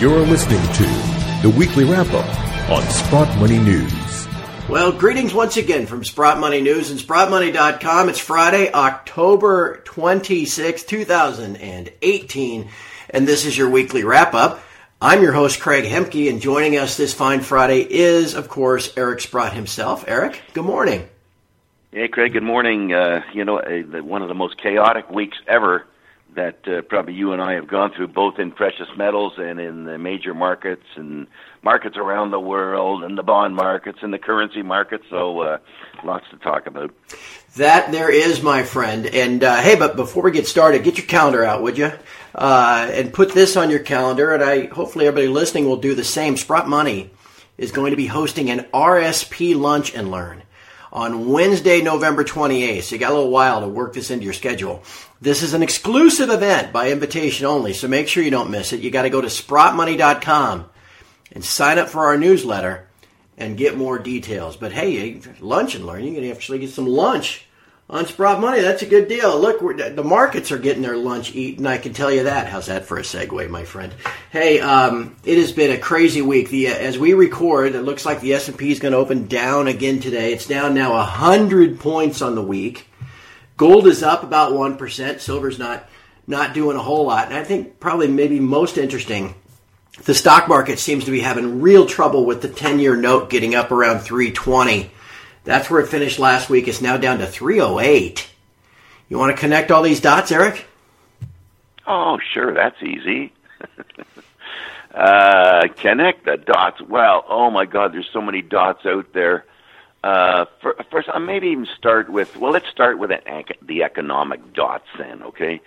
You're listening to the weekly wrap up on Sprott Money News. Well, greetings once again from Sprott Money News and SprottMoney.com. It's Friday, October 26, 2018, and this is your weekly wrap up. I'm your host, Craig Hemke, and joining us this fine Friday is, of course, Eric Sprott himself. Eric, good morning. Hey, Craig, good morning. Uh, you know, uh, one of the most chaotic weeks ever that uh, probably you and I have gone through, both in precious metals and in the major markets and markets around the world, and the bond markets and the currency markets. So, uh, lots to talk about. That there is, my friend. And uh, hey, but before we get started, get your calendar out, would you? uh, and put this on your calendar. And I hopefully everybody listening will do the same. Sprott Money is going to be hosting an RSP lunch and learn on Wednesday, November 28th. So you got a little while to work this into your schedule. This is an exclusive event by invitation only, so make sure you don't miss it. You got to go to sprottmoney.com and sign up for our newsletter and get more details. But hey, lunch and learn, you can actually get some lunch on Sprott Money. That's a good deal. Look, the markets are getting their lunch eaten. I can tell you that. How's that for a segue, my friend? Hey, um, it has been a crazy week. The as we record, it looks like the S and P is going to open down again today. It's down now hundred points on the week. Gold is up about one percent. Silver's not not doing a whole lot. And I think probably maybe most interesting. The stock market seems to be having real trouble with the 10 year note getting up around 320 that's where it finished last week. It's now down to 308. You want to connect all these dots, Eric? Oh, sure. That's easy. uh, connect the dots. Well, oh my God, there's so many dots out there. Uh, first, I'll maybe even start with, well, let's start with the economic dots then, okay?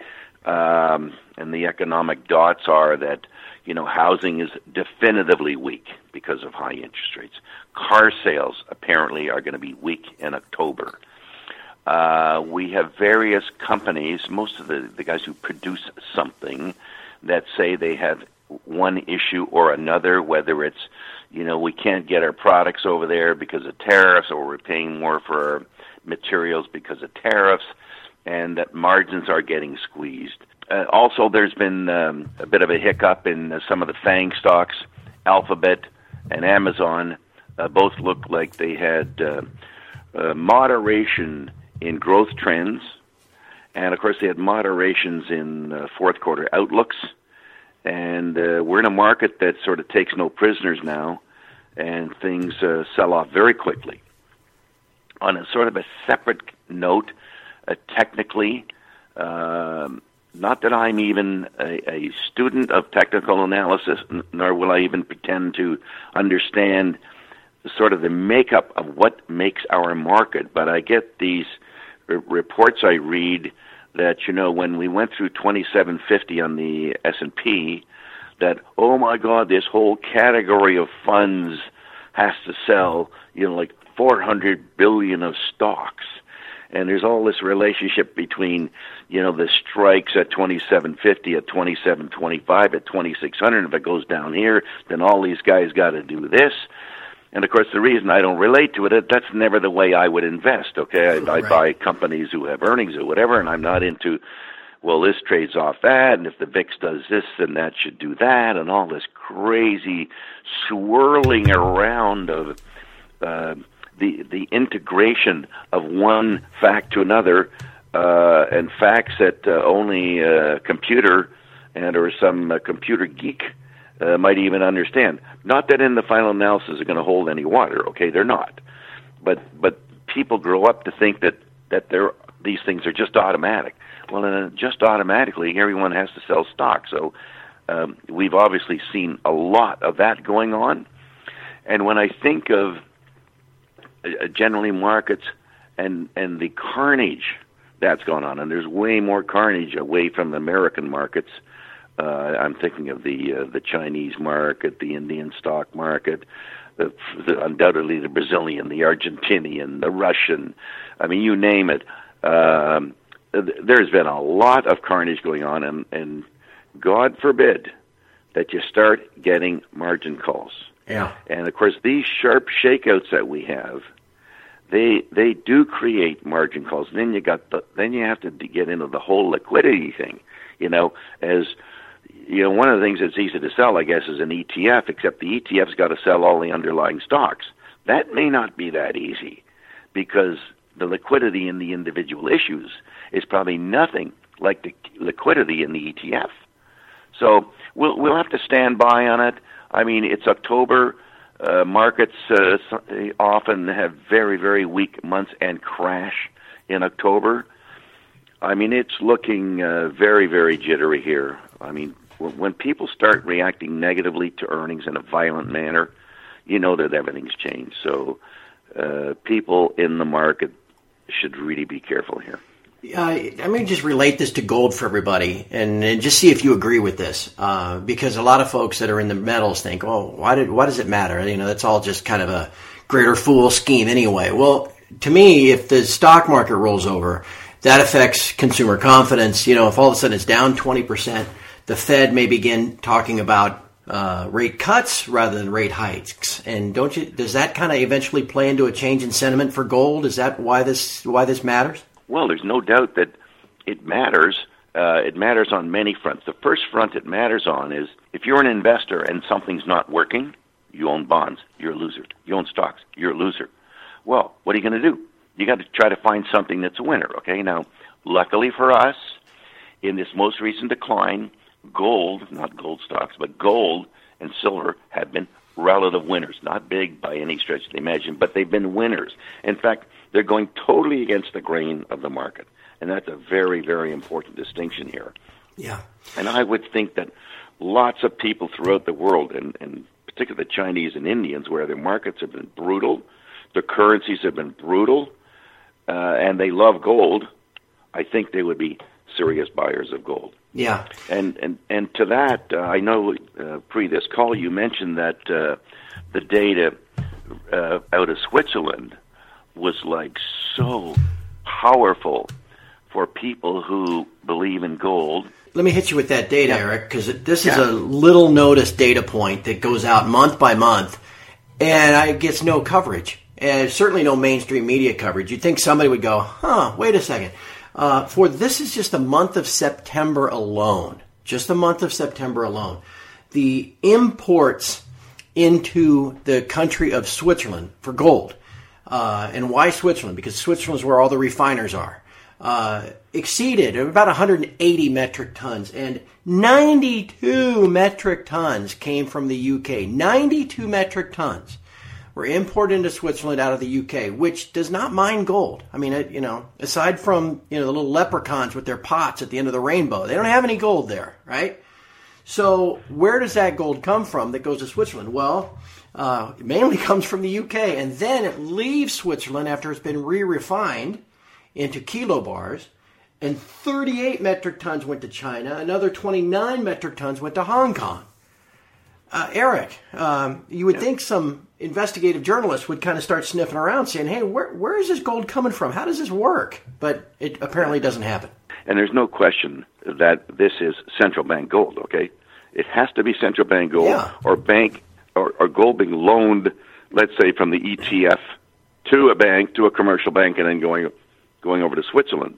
Um, and the economic dots are that, you know, housing is definitively weak because of high interest rates. Car sales apparently are going to be weak in October. Uh, we have various companies, most of the, the guys who produce something, that say they have one issue or another, whether it's, you know, we can't get our products over there because of tariffs, or we're paying more for our materials because of tariffs, and that margins are getting squeezed. Uh, also, there's been um, a bit of a hiccup in uh, some of the FANG stocks, Alphabet and Amazon uh, both looked like they had uh, uh, moderation in growth trends, and of course they had moderations in uh, fourth quarter outlooks. And uh, we're in a market that sort of takes no prisoners now, and things sell off very quickly. On a sort of a separate note, technically, um, not that I'm even a, a student of technical analysis, nor will I even pretend to understand sort of the makeup of what makes our market. But I get these r- reports I read that you know when we went through 2750 on the S&P that oh my god this whole category of funds has to sell you know like 400 billion of stocks and there's all this relationship between you know the strikes at 2750 at 2725 at 2600 if it goes down here then all these guys got to do this and of course, the reason I don't relate to it, that's never the way I would invest. Okay, I, right. I buy companies who have earnings or whatever, and I'm not into, well, this trades off that, and if the VIX does this, then that should do that, and all this crazy swirling around of uh, the the integration of one fact to another, uh, and facts that uh, only a computer and or some uh, computer geek uh, might even understand. Not that in the final analysis are going to hold any water. Okay, they're not. But but people grow up to think that that they're these things are just automatic. Well, just automatically, everyone has to sell stock. So um, we've obviously seen a lot of that going on. And when I think of generally markets and and the carnage that's gone on, and there's way more carnage away from American markets uh, I'm thinking of the uh, the Chinese market, the Indian stock market, the, the, undoubtedly the Brazilian, the Argentinian, the Russian. I mean, you name it. Um, there's been a lot of carnage going on, and, and God forbid that you start getting margin calls. Yeah. And of course, these sharp shakeouts that we have, they they do create margin calls. And then you got the then you have to get into the whole liquidity thing. You know, as you know, one of the things that's easy to sell, I guess, is an ETF, except the ETF's got to sell all the underlying stocks. That may not be that easy because the liquidity in the individual issues is probably nothing like the liquidity in the ETF. So we'll we'll have to stand by on it. I mean, it's October. Uh, markets uh, often have very very weak months and crash in October. I mean, it's looking uh, very very jittery here. I mean, when people start reacting negatively to earnings in a violent manner, you know that everything's changed. So uh, people in the market should really be careful here. Uh, I'm going just relate this to gold for everybody and, and just see if you agree with this. Uh, because a lot of folks that are in the metals think, oh, why did why does it matter? You know, that's all just kind of a greater fool scheme anyway. Well, to me, if the stock market rolls over, that affects consumer confidence. You know, if all of a sudden it's down 20%, the Fed may begin talking about uh, rate cuts rather than rate hikes. And don't you? Does that kind of eventually play into a change in sentiment for gold? Is that why this why this matters? Well, there's no doubt that it matters. Uh, it matters on many fronts. The first front it matters on is if you're an investor and something's not working, you own bonds, you're a loser. You own stocks, you're a loser. Well, what are you going to do? You got to try to find something that's a winner. Okay, now, luckily for us, in this most recent decline, gold, not gold stocks, but gold and silver have been relative winners. Not big by any stretch of the imagination, but they've been winners. In fact, they're going totally against the grain of the market. And that's a very, very important distinction here. Yeah. And I would think that lots of people throughout the world, and, and particularly the Chinese and Indians, where their markets have been brutal, their currencies have been brutal, uh, and they love gold, I think they would be serious buyers of gold. Yeah. And and and to that, uh, I know uh, pre this call you mentioned that uh, the data uh, out of Switzerland was like so powerful for people who believe in gold. Let me hit you with that data, yeah. Eric, because this is yeah. a little noticed data point that goes out month by month, and I gets no coverage, and certainly no mainstream media coverage. You'd think somebody would go, "Huh? Wait a second. Uh, for this is just the month of September alone, just the month of September alone. The imports into the country of Switzerland for gold. Uh, and why Switzerland? Because Switzerland is where all the refiners are. Uh, exceeded about 180 metric tons, and 92 metric tons came from the UK. 92 metric tons were imported into Switzerland out of the UK, which does not mine gold. I mean, you know, aside from you know the little leprechauns with their pots at the end of the rainbow, they don't have any gold there, right? So where does that gold come from that goes to Switzerland? Well, uh, it mainly comes from the UK, and then it leaves Switzerland after it's been re-refined into kilo bars. And 38 metric tons went to China. Another 29 metric tons went to Hong Kong. Uh, Eric, um, you would think some investigative journalists would kind of start sniffing around, saying, "Hey, where where is this gold coming from? How does this work?" But it apparently doesn't happen. And there's no question that this is central bank gold. Okay, it has to be central bank gold yeah. or bank or, or gold being loaned, let's say, from the ETF to a bank to a commercial bank, and then going going over to Switzerland.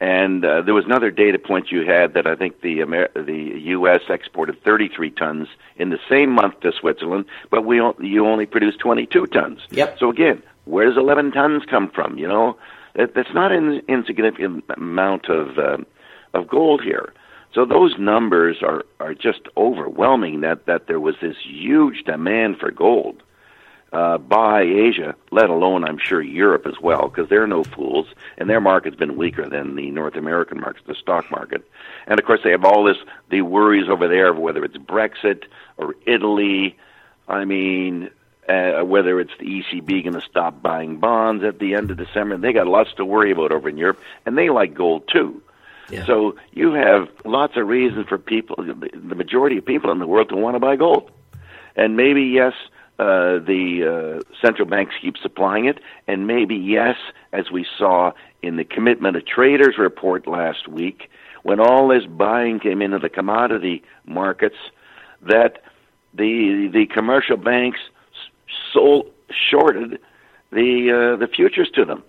And uh, there was another data point you had that I think the Amer- the U.S. exported 33 tons in the same month to Switzerland, but we o- you only produced 22 tons. Yep. So again, where does 11 tons come from? You know, that, that's not an insignificant amount of uh, of gold here. So those numbers are are just overwhelming. That that there was this huge demand for gold uh, by Asia, let alone I'm sure Europe as well, because they're no fools, and their market's been weaker than the North American market, the stock market. And of course, they have all this the worries over there of whether it's Brexit or Italy. I mean, uh, whether it's the ECB going to stop buying bonds at the end of December. They got lots to worry about over in Europe, and they like gold too. Yeah. So you have lots of reasons for people, the majority of people in the world, to want to buy gold. And maybe yes uh, the uh, central banks keep supplying it, and maybe yes, as we saw in the commitment of traders report last week, when all this buying came into the commodity markets, that the the commercial banks sold shorted the uh, the futures to them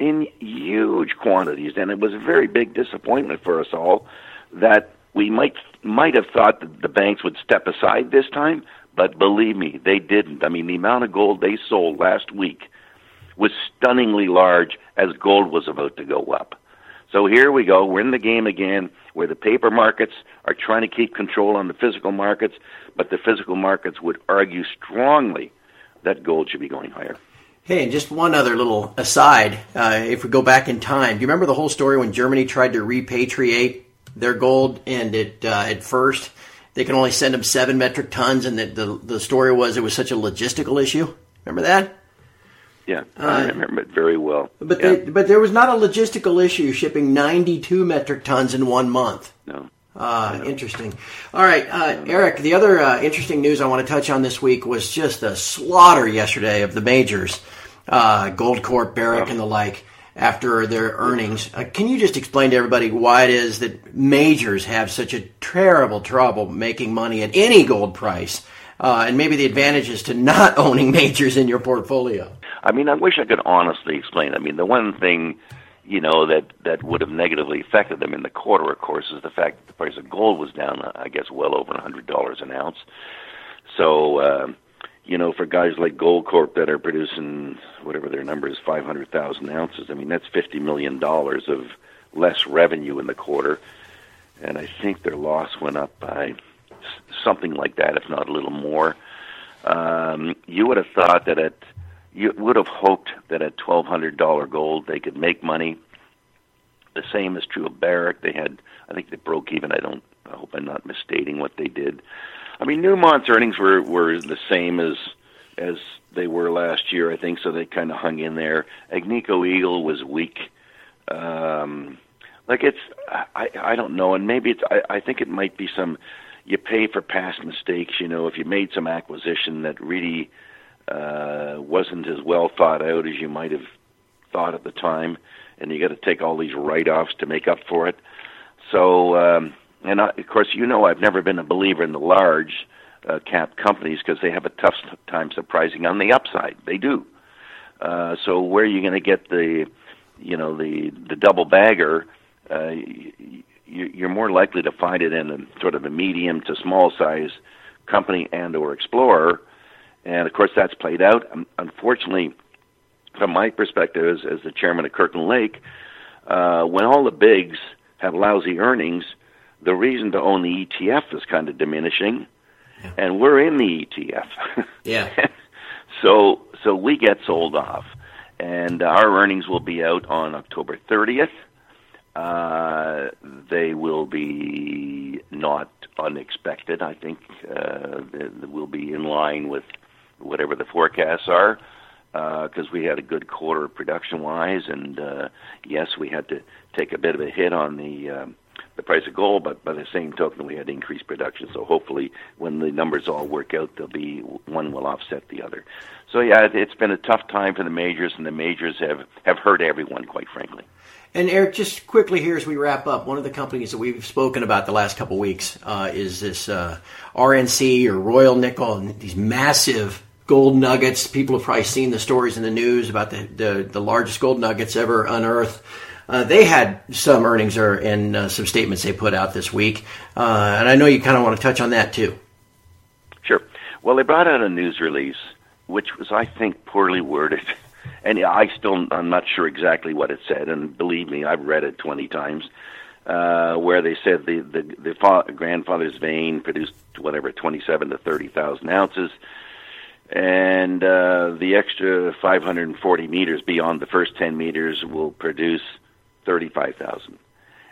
in huge quantities, and it was a very big disappointment for us all that we might might have thought that the banks would step aside this time, but believe me, they didn't. I mean, the amount of gold they sold last week was stunningly large as gold was about to go up. So here we go. We're in the game again where the paper markets are trying to keep control on the physical markets, but the physical markets would argue strongly that gold should be going higher. Hey, and just one other little aside. Uh, if we go back in time, do you remember the whole story when Germany tried to repatriate their gold, and it uh, at first they can only send them seven metric tons, and the, the the story was it was such a logistical issue. Remember that? Yeah, I uh, remember it very well. But yeah. they, but there was not a logistical issue shipping 92 metric tons in one month. No. Uh, interesting. All right, uh, Eric. The other uh, interesting news I want to touch on this week was just the slaughter yesterday of the majors, uh, Goldcorp, Barrick, oh. and the like, after their earnings. Uh, can you just explain to everybody why it is that majors have such a terrible trouble making money at any gold price, uh, and maybe the advantages to not owning majors in your portfolio? I mean, I wish I could honestly explain. I mean, the one thing you know that that would have negatively affected them in the quarter, of course, is the fact that the price of gold was down, uh, I guess, well over a hundred dollars an ounce. So, uh, you know, for guys like Goldcorp that are producing whatever their number is, five hundred thousand ounces. I mean, that's fifty million dollars of less revenue in the quarter, and I think their loss went up by something like that, if not a little more. Um, you would have thought that at you would have hoped that at twelve hundred dollar gold they could make money. The same is true of Barrick. They had, I think, they broke even. I don't. I hope I'm not misstating what they did. I mean, Newmont's earnings were were the same as as they were last year, I think. So they kind of hung in there. Agnico Eagle was weak. Um, like it's, I I don't know, and maybe it's. I, I think it might be some. You pay for past mistakes. You know, if you made some acquisition that really uh, wasn't as well thought out as you might have thought at the time, and you got to take all these write-offs to make up for it. So, um, and I, of course, you know, I've never been a believer in the large uh, cap companies because they have a tough time surprising on the upside. They do. Uh, so, where are you going to get the, you know, the the double bagger? Uh, you're more likely to find it in a sort of a medium to small size company and or explorer and of course, that's played out. Unfortunately, from my perspective as, as the chairman of Kirkland Lake, uh, when all the bigs have lousy earnings, the reason to own the ETF is kind of diminishing, yeah. and we're in the ETF. yeah. so so we get sold off, and our earnings will be out on October 30th. Uh, they will be not unexpected. I think uh, will be in line with whatever the forecasts are, because uh, we had a good quarter production wise, and uh, yes, we had to take a bit of a hit on the um, the price of gold, but by the same token, we had increased production. So hopefully, when the numbers all work out, there'll be one will offset the other. So yeah, it's been a tough time for the majors, and the majors have have hurt everyone, quite frankly. And Eric, just quickly here as we wrap up, one of the companies that we've spoken about the last couple of weeks uh, is this uh, RNC or Royal Nickel, and these massive gold nuggets. People have probably seen the stories in the news about the, the, the largest gold nuggets ever unearthed. Uh, they had some earnings or and uh, some statements they put out this week, uh, and I know you kind of want to touch on that too. Sure. Well, they brought out a news release, which was, I think, poorly worded, and I still I'm not sure exactly what it said. And believe me, I've read it twenty times, uh, where they said the the, the fa- grandfather's vein produced whatever twenty seven to thirty thousand ounces and uh, the extra 540 meters beyond the first 10 meters will produce 35,000.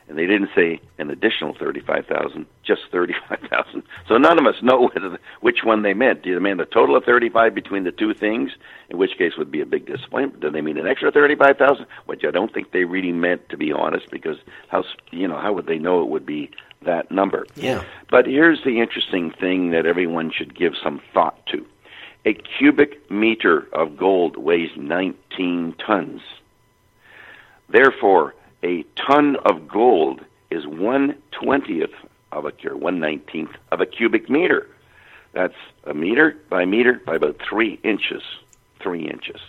And they didn't say an additional 35,000, just 35,000. So none of us know whether, which one they meant. Do they mean a total of 35 between the two things? In which case would be a big disappointment. Do they mean an extra 35,000? Which I don't think they really meant, to be honest, because how you know how would they know it would be that number? Yeah. But here's the interesting thing that everyone should give some thought to a cubic meter of gold weighs 19 tons. Therefore, a ton of gold is one twentieth of a or one nineteenth of a cubic meter. That's a meter by meter by about three inches. Three inches.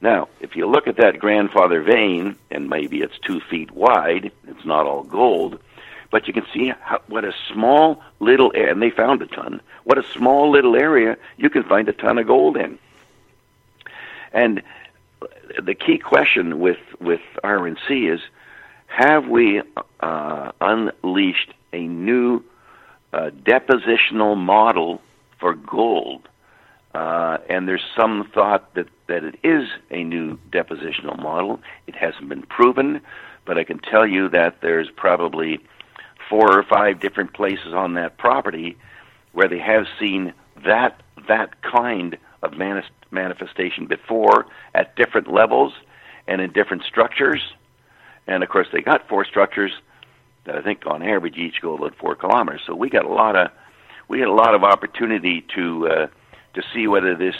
Now, if you look at that grandfather vein, and maybe it's two feet wide, it's not all gold, but you can see how, what a small little area, and they found a ton. What a small little area you can find a ton of gold in. And the key question with with RNC is: Have we uh, unleashed a new uh, depositional model for gold? Uh, and there's some thought that, that it is a new depositional model. It hasn't been proven, but I can tell you that there's probably four or five different places on that property where they have seen that that kind of manis- manifestation before at different levels and in different structures. And of course, they got four structures that I think on average each go about four kilometers. So we got a lot of we had a lot of opportunity to uh, to see whether this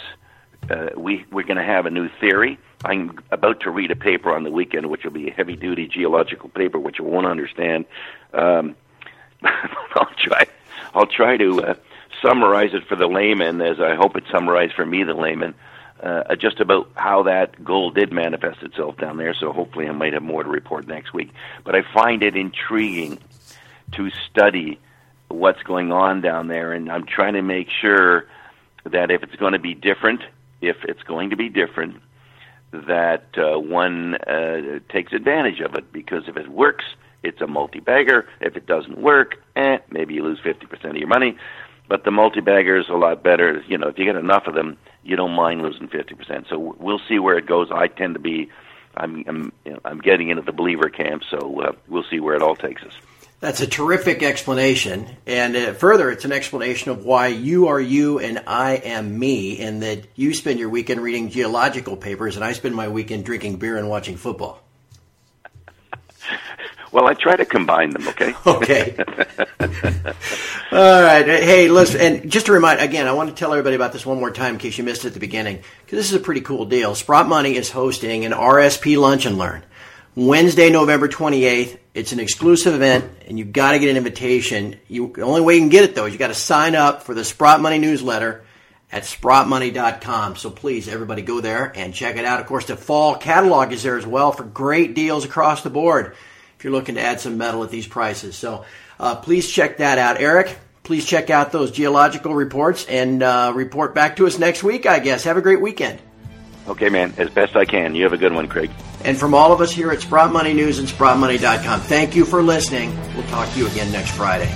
uh, we we're going to have a new theory. I'm about to read a paper on the weekend, which will be a heavy duty geological paper, which you won't understand. Um, I'll try. I'll try to uh, summarize it for the layman, as I hope it's summarized for me, the layman, uh, just about how that gold did manifest itself down there. So hopefully, I might have more to report next week. But I find it intriguing to study what's going on down there, and I'm trying to make sure that if it's going to be different, if it's going to be different, that uh, one uh, takes advantage of it because if it works, it's a multi-bagger. If it doesn't work, eh, maybe you lose 50% of your money. But the multi-bagger is a lot better. You know, if you get enough of them, you don't mind losing 50%. So we'll see where it goes. I tend to be, I'm, I'm, you know, I'm getting into the believer camp, so uh, we'll see where it all takes us. That's a terrific explanation. And uh, further, it's an explanation of why you are you and I am me, and that you spend your weekend reading geological papers and I spend my weekend drinking beer and watching football. Well, I try to combine them, okay? Okay. All right. Hey, listen, and just to remind, again, I want to tell everybody about this one more time in case you missed it at the beginning, because this is a pretty cool deal. Sprott Money is hosting an RSP Lunch and Learn. Wednesday, November 28th. It's an exclusive event, and you've got to get an invitation. You, the only way you can get it, though, is you got to sign up for the Sprott Money newsletter at sprottmoney.com. So please, everybody go there and check it out. Of course, the fall catalog is there as well for great deals across the board if you're looking to add some metal at these prices. So uh, please check that out. Eric, please check out those geological reports and uh, report back to us next week, I guess. Have a great weekend. Okay, man, as best I can. You have a good one, Craig. And from all of us here at Sprott Money News and SprottMoney.com, thank you for listening. We'll talk to you again next Friday.